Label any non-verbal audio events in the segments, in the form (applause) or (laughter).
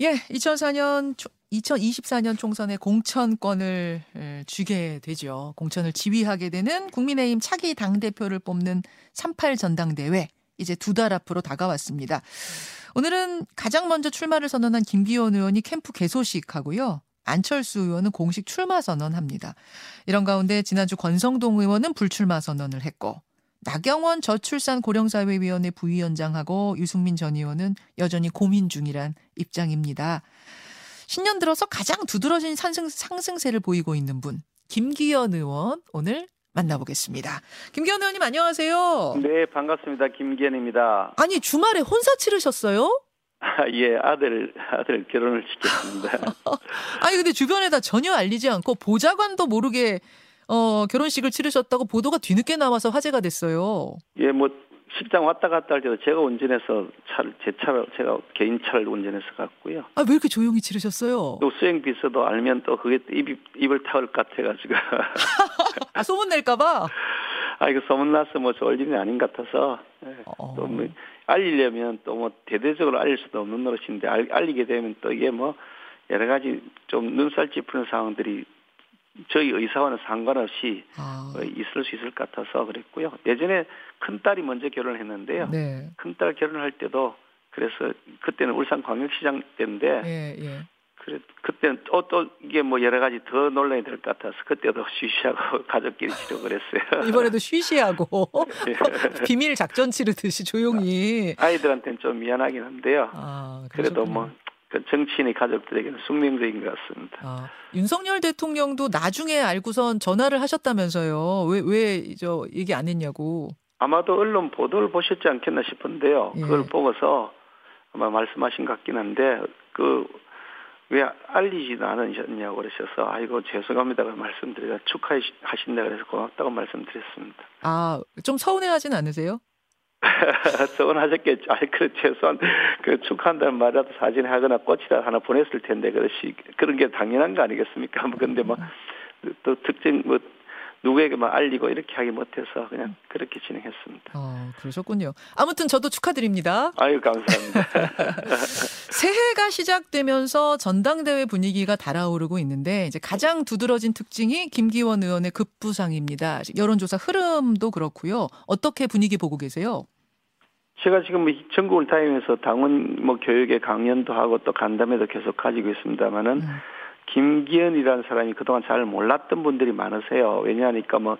예, 2004년 2024년 총선의 공천권을 주게 되죠. 공천을 지휘하게 되는 국민의힘 차기 당 대표를 뽑는 38 전당대회 이제 두 달 앞으로 다가왔습니다. 오늘은 가장 먼저 출마를 선언한 김기현 의원이 캠프 개소식하고요. 안철수 의원은 공식 출마 선언합니다. 이런 가운데 지난주 권성동 의원은 불출마 선언을 했고 나경원 저출산 고령사회위원회 부위원장하고 유승민 전 의원은 여전히 고민 중이란 입장입니다. 신년 들어서 가장 두드러진 상승, 상승세를 보이고 있는 분, 김기현 의원 오늘 만나보겠습니다. 김기현 의원님 안녕하세요. 네, 반갑습니다. 김기현입니다. 아니 주말에 혼사 치르셨어요? 아, 예, 아들 아들 결혼을 시켰습니다. (laughs) 아니 근데 주변에다 전혀 알리지 않고 보좌관도 모르게 어, 결혼식을 치르셨다고 보도가 뒤늦게 나와서 화제가 됐어요. 예, 뭐 식장 왔다 갔다 할 때도 제가 운전해서 차를 제 차를 제가 개인 차를 운전해서 갔고요. 아 왜 이렇게 조용히 치르셨어요? 또 수행 비서도 알면 또 그게 입 입을 타올 것 같아가지고. (laughs) 아 소문 낼까봐. 아 이거 소문 나서 뭐 좋을 일이 아닌 것 같아서 예, 어. 또뭐 알리려면 또 뭐 대대적으로 알릴 수도 없는 노릇인데 알, 알리게 되면 또 이게 뭐 여러 가지 좀 눈살 찌푸는 상황들이 저희 의사와는 상관없이 아. 어, 있을 수 있을 것 같아서 그랬고요. 예전에 큰 딸이 먼저 결혼을 했는데요. 네. 큰딸 결혼할 때도 그래서 그때는 울산 광역시장 때인데 예, 예. 그래 그때는 또, 또 이게 뭐 여러 가지 더 논란이 될 것 같아서 그때도 (laughs) 쉬쉬하고 가족끼리 치료 그랬어요. (laughs) 이번에도 쉬쉬하고 (laughs) 예. 비밀 작전 치르듯이 조용히 아이들한테는 좀 미안하긴 한데요. 아, 그래도 뭐그 정치인의 가족들에게는 숙명적인 것 같습니다. 아, 윤석열 대통령도 나중에 알고선 전화를 하셨다면서요. 왜, 왜, 저, 얘기 안 했냐고. 아마도 언론 보도를 보셨지 않겠나 싶은데요. 예. 그걸 보고서 아마 말씀하신 것 같긴 한데, 그, 왜 알리지도 않으셨냐고 그러셔서, 아이고, 죄송합니다. 말씀드리다 축하하신다 그래서 고맙다고 말씀드렸습니다. 아, 좀 서운해 하진 않으세요? (laughs) 서운하셨겠죠. 아이, 그, 최소한, 그, 축하한다는 말이라도 사진 하거나 꽃이라 하나 보냈을 텐데, 그렇지. 그런 게 당연한 거 아니겠습니까? 뭐, 근데 뭐, 또 특정, 뭐, 누구에게만 알리고 이렇게 하기 못해서 그냥 그렇게 진행했습니다. 어, 그러셨군요. 아무튼 저도 축하드립니다. 아유, 감사합니다. (laughs) 새해가 시작되면서 전당대회 분위기가 달아오르고 있는데 이제 가장 두드러진 특징이 김기원 의원의 급부상입니다. 여론조사 흐름도 그렇고요. 어떻게 분위기 보고 계세요? 제가 지금 뭐 전국을 다니면서 당원 뭐 교육에 강연도 하고 또 간담회도 계속 가지고 있습니다만은 음. 김기현이라는 사람이 그동안 잘 몰랐던 분들이 많으세요. 왜냐하니까 뭐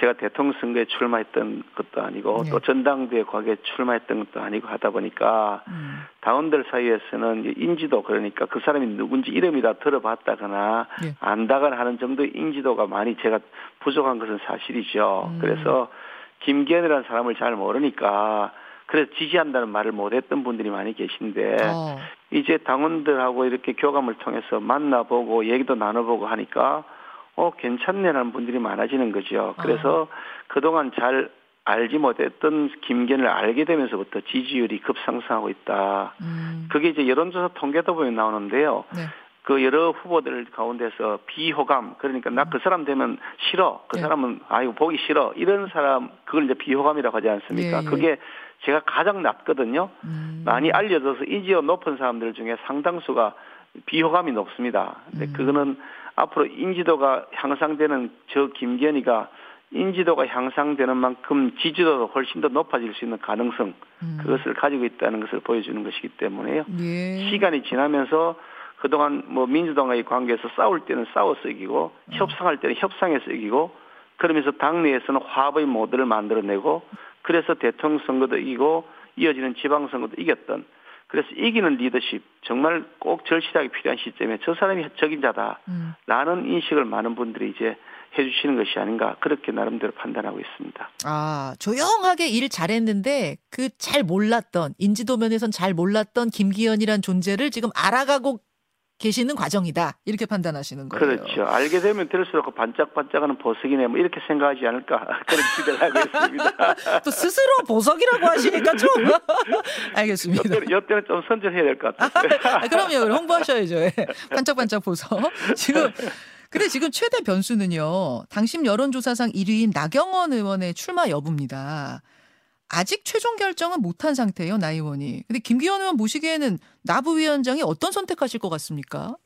제가 대통령 선거에 출마했던 것도 아니고 네. 또 전당대회 과거에 출마했던 것도 아니고 하다 보니까 음. 당원들 사이에서는 인지도 그러니까 그 사람이 누군지 이름이라 들어봤다거나 네. 안다거나 하는 정도의 인지도가 많이 제가 부족한 것은 사실이죠. 음. 그래서 김기현이라는 사람을 잘 모르니까 그래서 지지한다는 말을 못했던 분들이 많이 계신데 어. 이제 당원들하고 이렇게 교감을 통해서 만나보고 얘기도 나눠보고 하니까 어 괜찮네라는 분들이 많아지는 거죠. 그래서 어. 그동안 잘 알지 못했던 김견을 알게 되면서부터 지지율이 급상승하고 있다. 음. 그게 이제 여론조사 통계도 보면 나오는데요. 네. 그 여러 후보들 가운데서 비호감 그러니까 나 그 사람 되면 싫어 그 네. 사람은 아이고 보기 싫어 이런 사람 그걸 이제 비호감이라고 하지 않습니까? 네, 그게 제가 가장 낮거든요. 음. 많이 알려져서 인지도 높은 사람들 중에 상당수가 비호감이 높습니다. 근데 음. 그거는 앞으로 인지도가 향상되는 저 김견희가 인지도가 향상되는 만큼 지지도도 훨씬 더 높아질 수 있는 가능성 음. 그것을 가지고 있다는 것을 보여주는 것이기 때문에요. 예. 시간이 지나면서 그동안 뭐 민주당과의 관계에서 싸울 때는 싸워서 이기고 음. 협상할 때는 협상해서 이기고 그러면서 당내에서는 화합의 모델을 만들어내고 그래서 대통령 선거도 이기고 이어지는 지방선거도 이겼던 그래서 이기는 리더십 정말 꼭 절실하게 필요한 시점에 저 사람이 적임자다라는 음. 인식을 많은 분들이 이제 해주시는 것이 아닌가 그렇게 나름대로 판단하고 있습니다. 아 조용하게 일 잘했는데 그 잘 몰랐던 인지도 면에선 잘 몰랐던 김기현이란 존재를 지금 알아가고 계시는 과정이다. 이렇게 판단하시는 거예요. 그렇죠. 알게 되면 들을수록 반짝반짝하는 보석이네. 뭐 이렇게 생각하지 않을까 (laughs) 그런 기대를 하고 있습니다. (laughs) 또 스스로 보석이라고 하시니까 좀 (laughs) 알겠습니다. 이때는, 이때는 좀 선전해야 될 것 같아요. 아, 그럼요. 홍보하셔야죠. 예. 반짝반짝 보석. 지금 근데 지금 최대 변수는요. 당심 여론조사상 1위인 나경원 의원의 출마 여부입니다. 아직 최종 결정은 못한 상태예요, 나 의원이. 근데 김기현 의원 보시기에는 나부위원장이 어떤 선택하실 것 같습니까?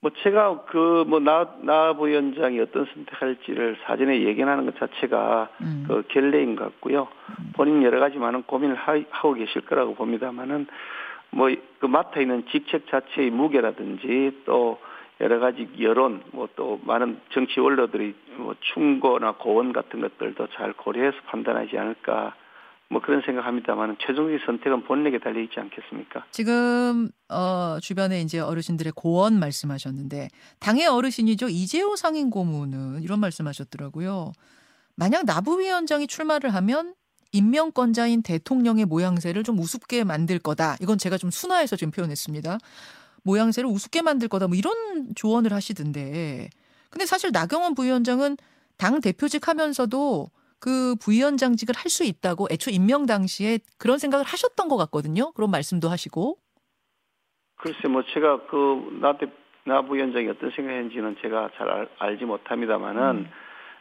뭐 제가 그 뭐나 나부위원장이 어떤 선택할지를 사전에 예견하는 것 자체가 음. 그 결례인 것 같고요. 음. 본인 여러 가지 많은 고민을 하, 고 계실 거라고 봅니다만은 뭐 그 맡아 있는 직책 자체의 무게라든지 또 여러 가지 여론, 뭐 또 많은 정치 원로들이 뭐 충고나 고원 같은 것들도 잘 고려해서 판단하지 않을까. 뭐 그런 생각합니다만 최종적 선택은 본인에게 달려 있지 않겠습니까? 지금 어 주변에 이제 어르신들의 고원 말씀하셨는데 당의 어르신이죠 이재호 상임 고문은 이런 말씀하셨더라고요. 만약 나부위원장이 출마를 하면 임명권자인 대통령의 모양새를 좀 우습게 만들 거다. 이건 제가 좀 순화해서 지금 표현했습니다. 모양새를 우습게 만들 거다. 뭐 이런 조언을 하시던데. 근데 사실 나경원 부위원장은 당 대표직 하면서도 그 부위원장직을 할 수 있다고 애초 임명 당시에 그런 생각을 하셨던 것 같거든요. 그런 말씀도 하시고. 글쎄 뭐 제가 그 나대 나 부위원장이 어떤 생각했는지는 제가 잘 알, 알지 못합니다만은 음.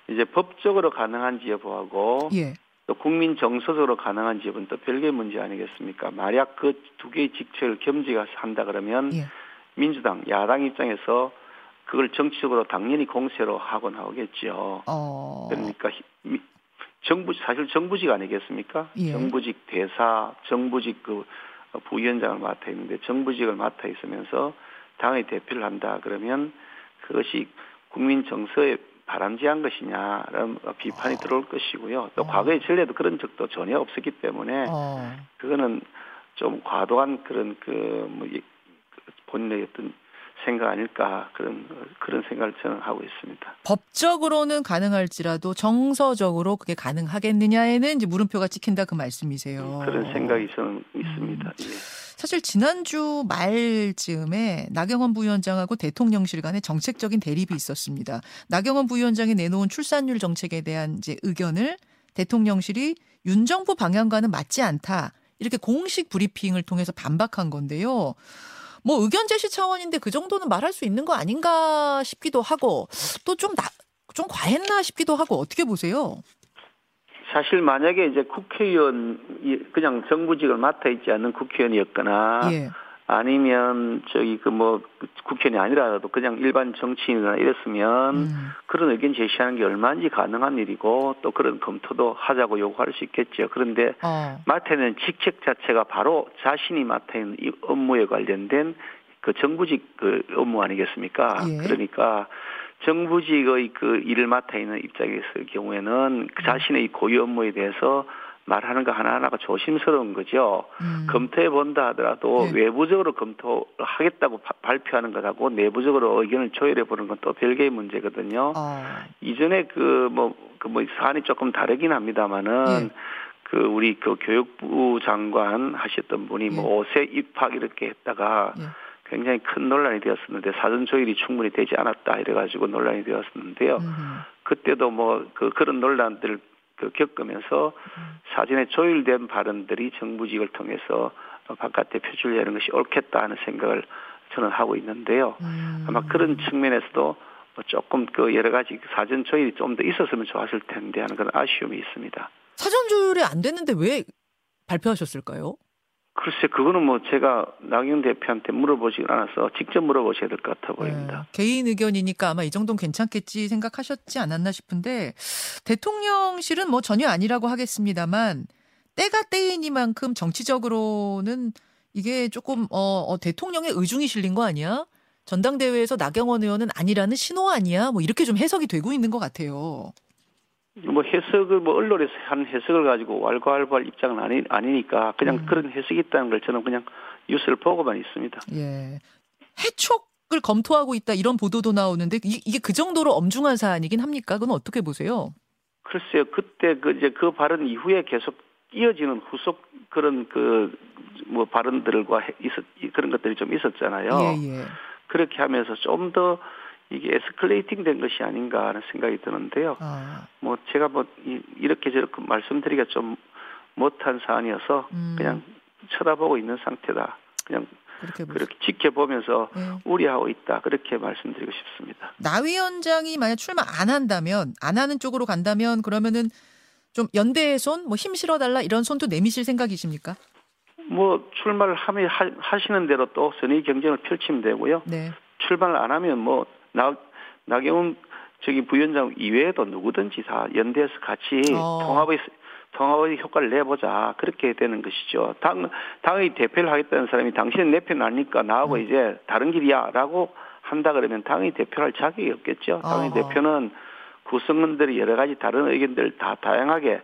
이제 법적으로 가능한지 여부하고 예. 또 국민 정서적으로 가능한 지역은 또 별개의 문제 아니겠습니까? 만약 그 두 개의 직책을 겸지가 한다 그러면 예. 민주당 야당 입장에서 그걸 정치적으로 당연히 공세로 하곤 하겠죠. 어. 그러니까 정부 사실 정부직 아니겠습니까? 예. 정부직 대사, 정부직 그 부위원장을 맡아 있는데 정부직을 맡아 있으면서 당의 대표를 한다 그러면 그것이 국민 정서에 바람직한 것이냐라는 비판이 어. 들어올 것이고요. 또 어. 과거의 전례도 그런 적도 전혀 없었기 때문에 어. 그거는 좀 과도한 그런 그뭐 그 본인의 어떤 생각 아닐까 그런 그런 생각을 저는 하고 있습니다. 법적으로는 가능할지라도 정서적으로 그게 가능하겠느냐에는 이제 물음표가 찍힌다 그 말씀이세요. 그런 생각이 저는 있습니다. 음. 예. 사실 지난주 말쯤에 나경원 부위원장하고 대통령실 간에 정책적인 대립이 있었습니다. 나경원 부위원장이 내놓은 출산율 정책에 대한 이제 의견을 대통령실이 윤 정부 방향과는 맞지 않다. 이렇게 공식 브리핑을 통해서 반박한 건데요. 뭐 의견 제시 차원인데 그 정도는 말할 수 있는 거 아닌가 싶기도 하고 또좀좀 과했나 싶기도 하고 어떻게 보세요? 사실 만약에 이제 국회의원 그냥 정부직을 맡아 있지 않는 국회의원이었거나 예. 아니면 저기 그 뭐 국회의원이 아니라도 그냥 일반 정치인이나 이랬으면 음. 그런 의견 제시하는 게 얼마인지 가능한 일이고 또 그런 검토도 하자고 요구할 수 있겠죠. 그런데 어. 맡아 있는 직책 자체가 바로 자신이 맡아 있는 이 업무에 관련된 그 정부직 그 업무 아니겠습니까? 예. 그러니까 정부직의 그 일을 맡아 있는 입장에서 경우에는 그 자신의 고유 업무에 대해서 말하는 거 하나하나가 조심스러운 거죠. 음. 검토해 본다 하더라도 네. 외부적으로 검토하겠다고 발표하는 것하고 내부적으로 의견을 조율해 보는 건 또 별개의 문제거든요. 어. 이전에 그 뭐 그뭐 사안이 조금 다르긴 합니다만은 네. 그 우리 그 교육부 장관 하셨던 분이 뭐 네. 뭐 5세 입학 이렇게 했다가 네. 굉장히 큰 논란이 되었었는데 사전 조율이 충분히 되지 않았다 이래가지고 논란이 되었었는데요. 음. 그때도 뭐 그 그런 논란들을 그 겪으면서 음. 사전에 조율된 발언들이 정부직을 통해서 바깥에 표출되는 것이 옳겠다 하는 생각을 저는 하고 있는데요. 음. 아마 그런 측면에서도 뭐 조금 그 여러 가지 사전 조율이 좀 더 있었으면 좋았을 텐데 하는 그런 아쉬움이 있습니다. 사전 조율이 안 됐는데 왜 발표하셨을까요? 글쎄 그거는 뭐 제가 나경 대표한테 물어보지 않아서 직접 물어보셔야 될 것 같아 보입니다. 네, 개인 의견이니까 아마 이 정도는 괜찮겠지 생각하셨지 않았나 싶은데 대통령실은 뭐 전혀 아니라고 하겠습니다만 때가 때이니만큼 정치적으로는 이게 조금 어, 어 대통령의 의중이 실린 거 아니야? 전당대회에서 나경원 의원은 아니라는 신호 아니야? 뭐 이렇게 좀 해석이 되고 있는 것 같아요. 뭐 해석을 뭐 언론에서 한 해석을 가지고 왈가왈부할 입장은 아니 아니니까 그냥 음. 그런 해석이 있다는 걸 저는 그냥 뉴스를 보고만 있습니다. 예. 해촉을 검토하고 있다 이런 보도도 나오는데 이, 이게 그 정도로 엄중한 사안이긴 합니까? 그건 어떻게 보세요? 글쎄요. 그때 그 이제 그 발언 이후에 계속 이어지는 후속 그런 그 뭐 발언들과 있었 그런 것들이 좀 있었잖아요. 예, 예. 그렇게 하면서 좀더 이게 에스컬레이팅 된 것이 아닌가 하는 생각이 드는데요. 아. 뭐 제가 뭐 이렇게 저렇게 말씀드리기가 좀 못한 사안이어서 음. 그냥 쳐다보고 있는 상태다. 그냥 그렇게, 그렇게 지켜보면서 네. 우려하고 있다. 그렇게 말씀드리고 싶습니다. 나 위원장이 만약 출마 안 한다면 안 하는 쪽으로 간다면 그러면은 좀 연대의 손, 뭐 힘 실어달라 이런 손도 내미실 생각이십니까? 뭐 출마를 하면 하시는 대로 또 선의 경쟁을 펼치면 되고요. 네. 출마를 안 하면 뭐 나, 나경원 저기 부위원장 이외에도 누구든지 다 연대해서 같이 어. 통합의 통합의 효과를 내보자 그렇게 되는 것이죠. 당 당의 대표를 하겠다는 사람이 당신은 내 편 아니까 나하고 음. 이제 다른 길이야라고 한다 그러면 당의 대표할 자격이 없겠죠. 당의 어. 대표는 구성원들이 여러 가지 다른 의견들 다 다양하게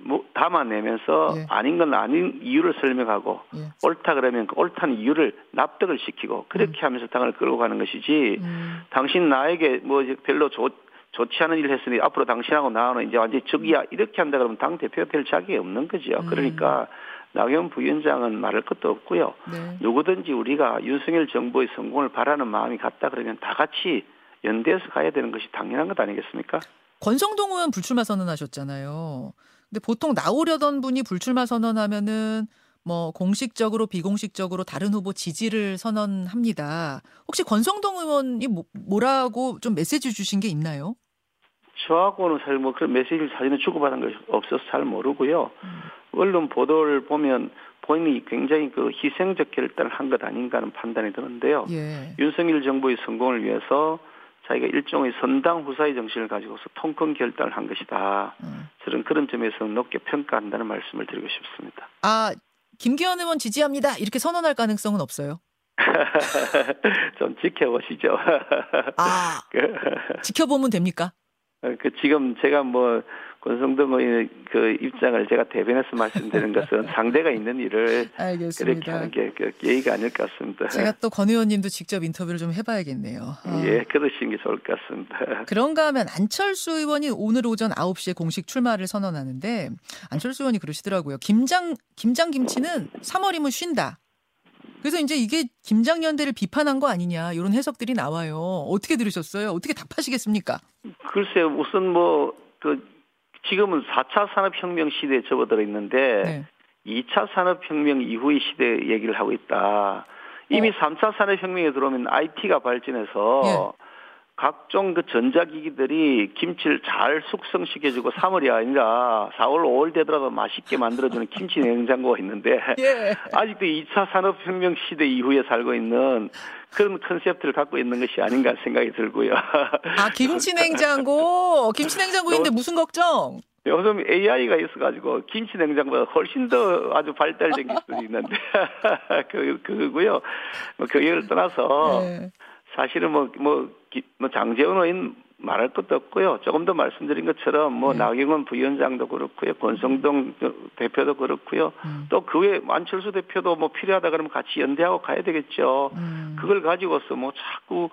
뭐 담아내면서 예. 아닌 건 아닌 이유를 설명하고 예. 옳다 그러면 그 옳다는 이유를 납득을 시키고 그렇게 음. 하면서 당을 끌고 가는 것이지 음. 당신 나에게 뭐 별로 좋, 좋지 않은 일을 했으니 앞으로 당신하고 나는 이제 완전히 적이야 이렇게 한다 그러면 당 대표가 될 자격이 없는 거죠. 음. 그러니까 나경원 부위원장은 말할 것도 없고요. 네. 누구든지 우리가 윤석열 정부의 성공을 바라는 마음이 같다 그러면 다 같이 연대해서 가야 되는 것이 당연한 것 아니겠습니까? 권성동 의원 불출마 선언하셨잖아요. 근데 보통 나오려던 분이 불출마 선언하면은 뭐 공식적으로 비공식적으로 다른 후보 지지를 선언합니다. 혹시 권성동 의원이 뭐, 뭐라고 좀 메시지 주신 게 있나요? 저하고는 사실 뭐 그런 메시지를 사진을 주고받은 것이 없어서 잘 모르고요. 음. 언론 보도를 보면 본인이 굉장히 그 희생적 결단을 한 것 아닌가 하는 판단이 드는데요. 예. 윤석열 정부의 성공을 위해서 자기가 일종의 선당 후사의 정신을 가지고서 통큰 결단을 한 것이다. 음. 저는 그런 점에서 높게 평가한다는 말씀을 드리고 싶습니다. 아, 김기현 의원 지지합니다. 이렇게 선언할 가능성은 없어요? (laughs) 좀 지켜보시죠. 아, 지켜보면 됩니까? 그 지금 제가 뭐 권성동 의원의 그 입장을 제가 대변해서 말씀드리는 (laughs) 것은 상대가 있는 일을 알겠습니다. 그렇게 하는 게그 예의가 아닐 것 같습니다. 제가 또 권 의원님도 직접 인터뷰를 좀 해봐야겠네요. 아. 예, 그러시는 게 좋을 것 같습니다. (laughs) 그런가 하면 안철수 의원이 오늘 오전 9시에 공식 출마를 선언하는데 안철수 의원이 그러시더라고요. 김장 김장 김치는 3월이면 쉰다. 그래서 이제 이게 김장연대를 비판한 거 아니냐 이런 해석들이 나와요. 어떻게 들으셨어요? 어떻게 답하시겠습니까? 글쎄요, 우선 뭐그 지금은 4차 산업혁명 시대에 접어들어 있는데 네. 2차 산업혁명 이후의 시대 얘기를 하고 있다. 이미 어. 3차 산업혁명에 들어오면 IT가 발전해서 네. 각종 그 전자기기들이 김치를 잘 숙성시켜주고 3월이 아니라 4월, 5월 되더라도 맛있게 만들어주는 김치 냉장고가 있는데 (laughs) 예. 아직도 2차 산업혁명 시대 이후에 살고 있는 그런 컨셉트를 갖고 있는 것이 아닌가 생각이 들고요. 아 김치 냉장고, 김치 냉장고인데 무슨 걱정? 요즘 AI가 있어가지고 김치 냉장보다 훨씬 더 아주 발달된 기술이 있는데 (laughs) 그 그거고요. 뭐 그걸 떠나서 네. 사실은 뭐 뭐, 뭐 장재원 의원 말할 것도 없고요. 조금 더 말씀드린 것처럼 뭐 네. 나경원 부위원장도 그렇고요. 권성동 대표도 그렇고요. 음. 또그 외에 안철수 대표도 뭐 필요하다 그러면 같이 연대하고 가야 되겠죠. 음. 그걸 가지고서 뭐 자꾸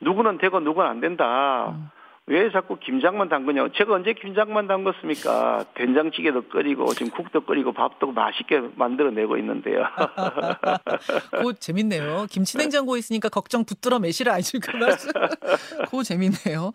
누구는 되고 누구는 안 된다. 음. 왜 자꾸 김장만 담그냐고. 제가 언제 김장만 담궜습니까? 된장찌개도 끓이고, 지금 국도 끓이고, 밥도 맛있게 만들어내고 있는데요. (laughs) 그 재밌네요. 김치냉장고에 있으니까 걱정 붙들어 매시라 아실 그 말씀. (laughs) 그 재밌네요.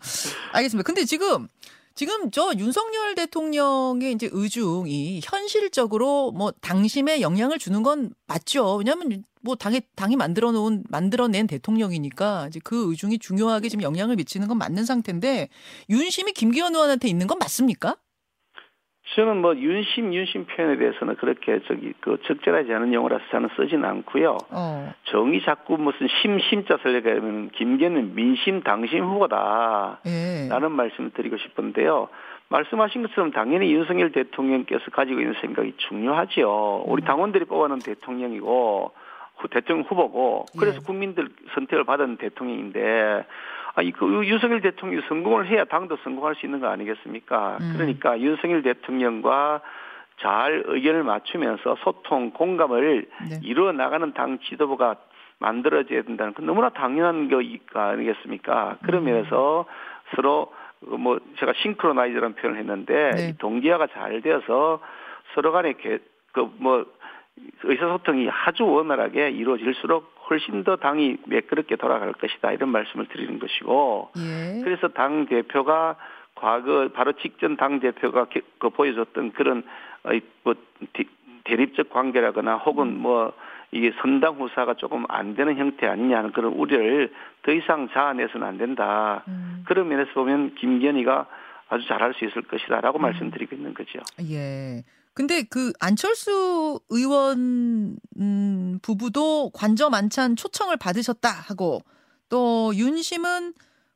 알겠습니다. 근데 지금 지금 저 윤석열 대통령의 이제 의중이 현실적으로 뭐 당심에 영향을 주는 건 맞죠. 왜냐하면 뭐 당이 당이 만들어 놓은 만들어낸 대통령이니까 이제 그 의중이 중요하게 지금 영향을 미치는 건 맞는 상태인데 윤심이 김기현 의원한테 있는 건 맞습니까? 저는 뭐 윤심 윤심 표현에 대해서는 그렇게 저기 그 적절하지 않은 용어라서 저는 쓰지는 않고요. 어. 정이 자꾸 무슨 심 심자 설레가면 김기현은 민심 당심 후보다라는 예. 말씀을 드리고 싶은데요. 말씀하신 것처럼 당연히 윤석열 대통령께서 가지고 있는 생각이 중요하지요. 우리 음. 당원들이 뽑아놓은 대통령이고 대통령 후보고 그래서 예. 국민들 선택을 받은 대통령인데 아, 이그 윤석열 대통령이 성공을 해야 당도 성공할 수 있는 거 아니겠습니까? 음. 그러니까 윤석열 대통령과 잘 의견을 맞추면서 소통, 공감을 네. 이루어 나가는 당 지도부가 만들어져야 된다는 건 너무나 당연한 거 아니겠습니까? 그런 음. 면에서 서로 뭐 제가 싱크로나이즈라는 표현을 했는데 네. 동기화가 잘 되어서 서로 간에 그뭐 의사소통이 아주 원활하게 이루어질수록 훨씬 더 당이 매끄럽게 돌아갈 것이다 이런 말씀을 드리는 것이고 예. 그래서 당 대표가 과거 바로 직전 당 대표가 그 보여줬던 그런 뭐 대립적 관계라거나 혹은 음. 뭐 이게 선당 후사가 조금 안 되는 형태 아니냐는 그런 우려를 더 이상 자아내서는 안 된다. 음. 그런 면에서 보면 김기현이가 아주 잘할 수 있을 것이다라고 음. 말씀드리고 있는 거죠. 예. 근데 그 안철수 의원 음, 부부도 관저 만찬 초청을 받으셨다 하고 또 윤심은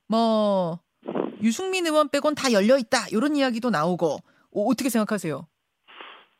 뭐 유승민 의원 빼곤 다 열려 있다 이런 이야기도 나오고 어, 어떻게 생각하세요?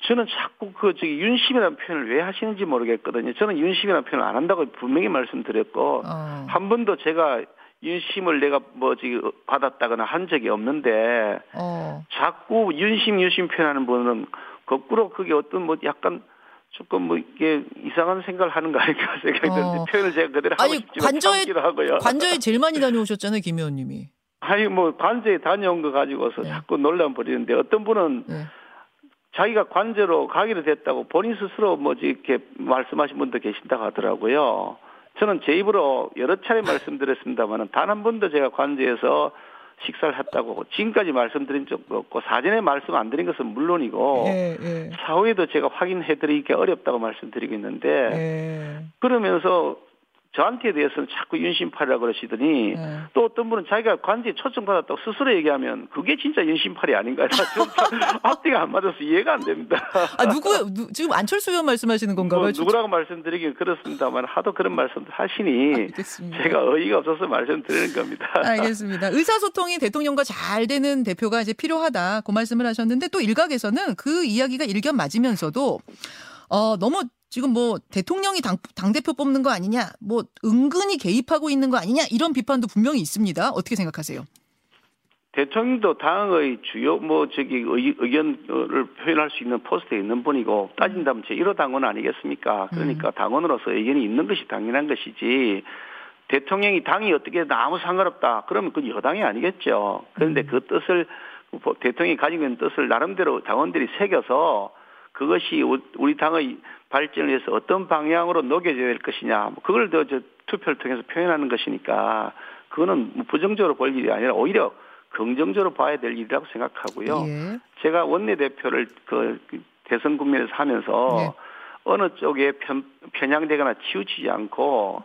저는 자꾸 그 저기 윤심이라는 표현을 왜 하시는지 모르겠거든요. 저는 윤심이라는 표현을 안 한다고 분명히 말씀드렸고 어. 한 번도 제가 윤심을 내가 뭐 저기 받았다거나 한 적이 없는데 어. 자꾸 윤심 윤심 표현하는 분은 거꾸로 그게 어떤 뭐 약간 조금 뭐 이게 이상한 생각을 하는 거 아닐까 (laughs) 생각이 드는데 어. 표현을 제가 그대로 하고 싶지만 관저에, 하고요. 관저에 제일 많이 다녀오셨잖아요, 김 의원님이. 아니 뭐 관저에 다녀온 거 가지고서 네. 자꾸 논란 벌이는데 어떤 분은 네. 자기가 관저로 가기로 됐다고 본인 스스로 뭐지 이렇게 말씀하신 분도 계신다고 하더라고요. 저는 제 입으로 여러 차례 말씀드렸습니다만은 단 한 번도 제가 관저에서 식사를 했다고 지금까지 말씀드린 적도 없고 사전에 말씀 안 드린 것은 물론이고 예, 예. 사후에도 제가 확인해 드리기 어렵다고 말씀드리고 있는데 예. 그러면서 저한테 대해서는 자꾸 윤심팔이라고 그러시더니 네. 또 어떤 분은 자기가 관제에 초청받았다고 스스로 얘기하면 그게 진짜 윤심팔이 아닌가요? (laughs) 앞뒤가 안 맞아서 이해가 안 됩니다. 아, 누구, 누, 지금 안철수 의원 말씀하시는 건가요? 뭐, 누구라고 말씀드리긴 그렇습니다만 하도 그런 말씀을 하시니 알겠습니다. 제가 어이가 없어서 말씀드리는 겁니다. (laughs) 알겠습니다. 의사소통이 대통령과 잘 되는 대표가 이제 필요하다. 그 말씀을 하셨는데 또 일각에서는 그 이야기가 일견 맞으면서도 어, 너무 지금 뭐 대통령이 당, 당대표 뽑는 거 아니냐, 뭐 은근히 개입하고 있는 거 아니냐, 이런 비판도 분명히 있습니다. 어떻게 생각하세요? 대통령도 당의 주요 뭐 저기 의, 견을 표현할 수 있는 포스트에 있는 분이고 따진다면 제1호 당원 아니겠습니까? 그러니까 음. 당원으로서 의견이 있는 것이 당연한 것이지 대통령이 당이 어떻게 아무 상관없다. 그러면 그 여당이 아니겠죠. 그런데 음. 그 뜻을 대통령이 가지고 있는 뜻을 나름대로 당원들이 새겨서 그것이 우리 당의 발전을 위해서 어떤 방향으로 녹여져야 될 것이냐, 뭐 그걸 더 저 투표를 통해서 표현하는 것이니까 그거는 뭐 부정적으로 볼 일이 아니라 오히려 긍정적으로 봐야 될 일이라고 생각하고요. 예. 제가 원내대표를 그 대선 국면에서 하면서 예. 어느 쪽에 편, 편향되거나 치우치지 않고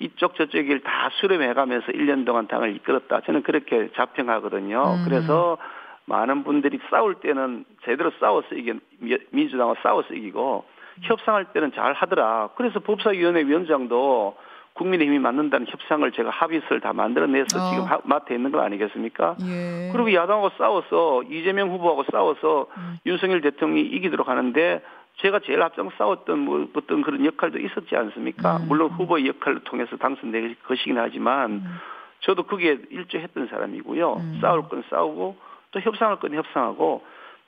이쪽 저쪽을 다 수렴해가면서 1년 동안 당을 이끌었다. 저는 그렇게 자평하거든요. 음. 그래서 많은 분들이 싸울 때는 제대로 싸워서 이게 민주당과 싸워서 이기고 협상할 때는 잘 하더라. 그래서 법사위원회 위원장도 국민의힘이 맞는다는 협상을 제가 합의서를 다 만들어내서 어. 지금 맡아 있는 거 아니겠습니까? 예. 그리고 야당하고 싸워서 이재명 후보하고 싸워서 음. 윤석열 대통령이 이기도록 하는데 제가 제일 앞장 싸웠던 뭐 어떤 그런 역할도 있었지 않습니까? 음. 물론 후보의 역할을 통해서 당선된 것이긴 하지만 음. 저도 그게 일조했던 사람이고요. 음. 싸울 건 싸우고 또 협상할 건 협상하고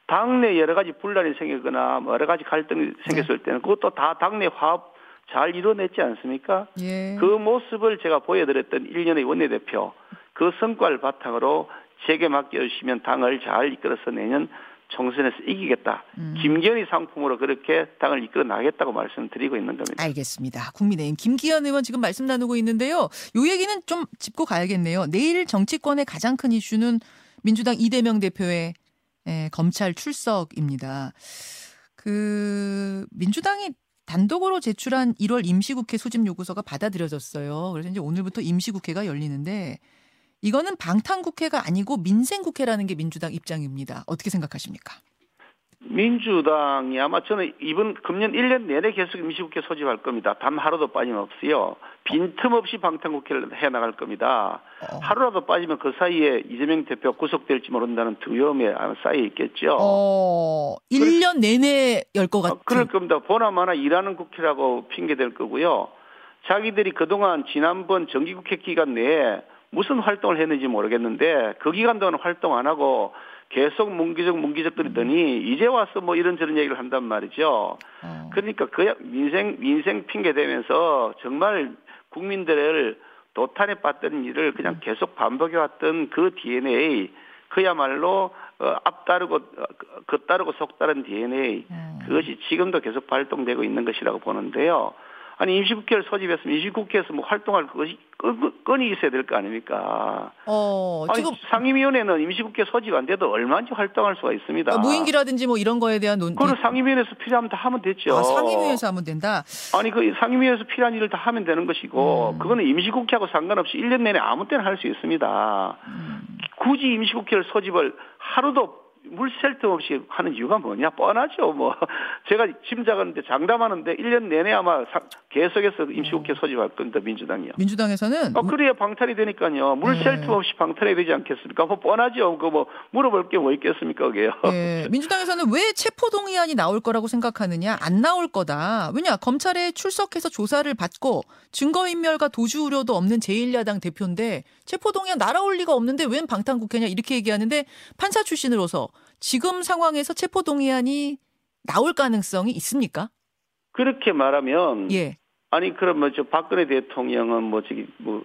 당내 여러 가지 분란이 생기거나 뭐 여러 가지 갈등이 생겼을 네. 때는 그것도 다 당내 화합 잘 이뤄냈지 않습니까? 예. 그 모습을 제가 보여드렸던 1년의 원내대표 그 성과를 바탕으로 제게 맡겨주시면 당을 잘 이끌어서 내년 총선에서 이기겠다. 음. 김기현이 상품으로 그렇게 당을 이끌어 나겠다고 말씀드리고 있는 겁니다. 알겠습니다. 국민의힘 김기현 의원 지금 말씀 나누고 있는데요. 요 얘기는 좀 짚고 가야겠네요. 내일 정치권의 가장 큰 이슈는 민주당 이대명 대표의 예, 검찰 출석입니다. 그 민주당이 단독으로 제출한 1월 임시국회 소집 요구서가 받아들여졌어요. 그래서 이제 오늘부터 임시국회가 열리는데 이거는 방탄국회가 아니고 민생국회라는 게 민주당 입장입니다. 어떻게 생각하십니까? 민주당이 아마 저는 이번 금년 1년 내내 계속 임시국회 소집할 겁니다. 단 하루도 빠짐없이요. 빈틈없이 방탄국회를 해 나갈 겁니다. 어. 하루라도 빠지면 그 사이에 이재명 대표 구속될지 모른다는 두려움에 아마 쌓여 있겠죠. 어, 1년 내내 열 것 같은. 그럴 겁니다. 보나마나 일하는 국회라고 핑계댈 거고요. 자기들이 그동안 지난번 정기국회 기간 내에 무슨 활동을 했는지 모르겠는데 그 기간 동안 활동 안 하고 계속 문기적 문기적 그랬더니 이제 와서 뭐 이런저런 얘기를 한단 말이죠. 어. 그러니까 그 민생 민생 핑계 대면서 정말 국민들을 도탄에 빠뜨린 일을 그냥 계속 반복해 왔던 그 DNA 그야말로 어, 앞따르고 어, 겉따르고 속따른 DNA 음. 그것이 지금도 계속 발동되고 있는 것이라고 보는데요. 아니 임시국회를 소집했으면 임시국회에서 뭐 활동할 것이 건이 있어야 될 거 아닙니까? 어, 아니, 지금 상임위원회는 임시국회 소집 안 돼도 얼마든지 활동할 수가 있습니다. 아, 무인기라든지 뭐 이런 거에 대한 논. 그걸 상임위원회에서 필요하면 다 하면 됐죠. 아, 상임위에서 하면 된다. 아니 그 상임위에서 필요한 일을 다 하면 되는 것이고 음. 그거는 임시국회하고 상관없이 1년 내내 아무 때나 할 수 있습니다. 음. 굳이 임시국회를 소집을 하루도 물샐 틈 없이 하는 이유가 뭐냐? 뻔하죠. 뭐 (laughs) 제가 짐작하는데 장담하는데 1년 내내 아마 계속해서 임시국회 어. 소집할 겁니다. 민주당이요. 민주당에서는 어, 그래야 방탄이 되니까요. 물샐 틈 없이 방탄이 되지 않겠습니까? 뭐 뻔하죠. 그 뭐 물어볼 게 뭐 있겠습니까, 그게요. 네. 민주당에서는 왜 체포 동의안이 나올 거라고 생각하느냐? 안 나올 거다. 왜냐? 검찰에 출석해서 조사를 받고 증거 인멸과 도주 우려도 없는 제1야당 대표인데 체포 동의안 날아올 리가 없는데 웬 방탄 국회냐 이렇게 얘기하는데 판사 출신으로서 지금 상황에서 체포 동의안이 나올 가능성이 있습니까? 그렇게 말하면 예. 아니 그러면 저 박근혜 대통령은 뭐 저기 뭐,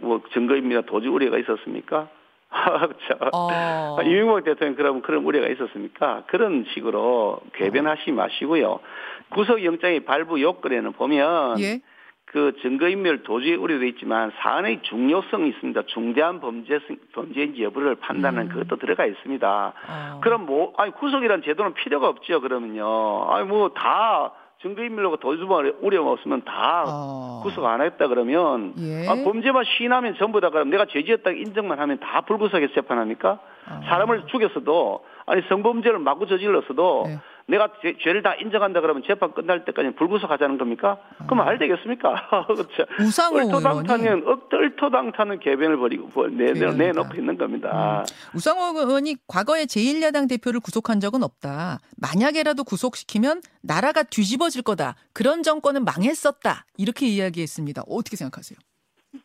뭐 증거입니다 도주 우려가 있었습니까? (laughs) 어. 이명박 대통령 그러면 그런 우려가 있었습니까? 그런 식으로 궤변하시 마시고요. 구속영장의 발부 요건에는 보면 예. 그 증거인멸 도주의 우려도 있지만 사안의 중요성이 있습니다. 중대한 범죄 범죄인지 여부를 판단하는 음. 그것도 들어가 있습니다. 어. 그럼 뭐 아니 구속이란 제도는 필요가 없죠. 그러면요. 아니 뭐 다 증거인멸로 도주만 우려 없으면 다 어. 구속 안 했다 그러면 예. 아, 범죄만 시인하면 전부 다 그럼 내가 죄지었다 인정만 하면 다 불구속에 재판합니까? 어. 사람을 죽였어도 아니 성범죄를 마구 저질렀어도 네. 내가 죄, 를 다 인정한다 그러면 재판 끝날 때까지 불구속하자는 겁니까? 그럼 말 되겠습니까? 그렇죠. 우상호 을토당타는 을토당타는 개변을 벌이고 내, 내놓고 있는 겁니다. 음. 우상호 의원이 과거에 제1야당 대표를 구속한 적은 없다. 만약에라도 구속시키면 나라가 뒤집어질 거다. 그런 정권은 망했었다. 이렇게 이야기했습니다. 어떻게 생각하세요?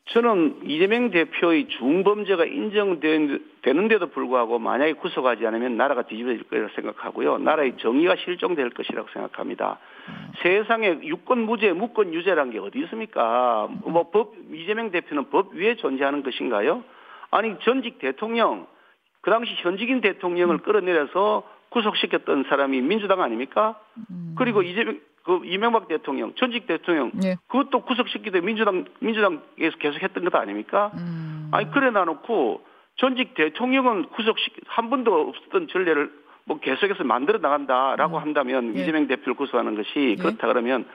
저는 이재명 대표의 중범죄가 인정되는데도 불구하고 만약에 구속하지 않으면 나라가 뒤집어질 거라고 생각하고요. 나라의 정의가 실종될 것이라고 생각합니다. 음. 세상에 유권 무죄, 무권 유죄란 게 어디 있습니까? 뭐 법, 이재명 대표는 법 위에 존재하는 것인가요? 아니, 전직 대통령, 그 당시 현직인 대통령을 음. 끌어내려서 구속시켰던 사람이 민주당 아닙니까? 음. 그리고 이재명, 그 이명박 대통령, 전직 대통령, 네. 그것도 구속시키되 민주당 민주당에서 계속 했던 것 아닙니까? 음. 아니 그래 놔놓고 전직 대통령은 구속시 한 번도 없었던 전례를 뭐 계속해서 만들어 나간다라고 음. 한다면 예. 이재명 대표를 구속하는 것이 예. 그렇다 그러면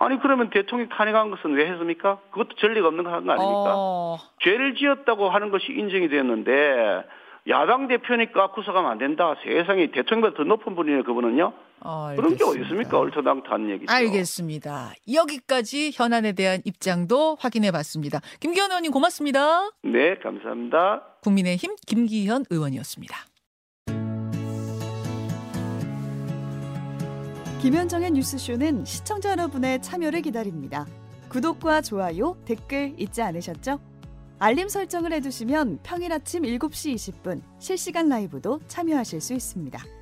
아니 그러면 대통령 탄핵한 것은 왜 했습니까? 그것도 전례가 없는 거 아닙니까? 어. 죄를 지었다고 하는 것이 인정이 되었는데 야당 대표니까 구속하면 안 된다. 세상에 대통령보다 더 높은 분이에요, 그분은요. 어, 그런 게 어디 있습니까? 얼토당토한 얘기죠. 알겠습니다. 여기까지 현안에 대한 입장도 확인해 봤습니다. 김기현 의원님 고맙습니다. 네, 감사합니다. 국민의힘 김기현 의원이었습니다. 김현정의 뉴스쇼는 시청자 여러분의 참여를 기다립니다. 구독과 좋아요, 댓글 잊지 않으셨죠? 알림 설정을 해두시면 평일 아침 7시 20분 실시간 라이브도 참여하실 수 있습니다.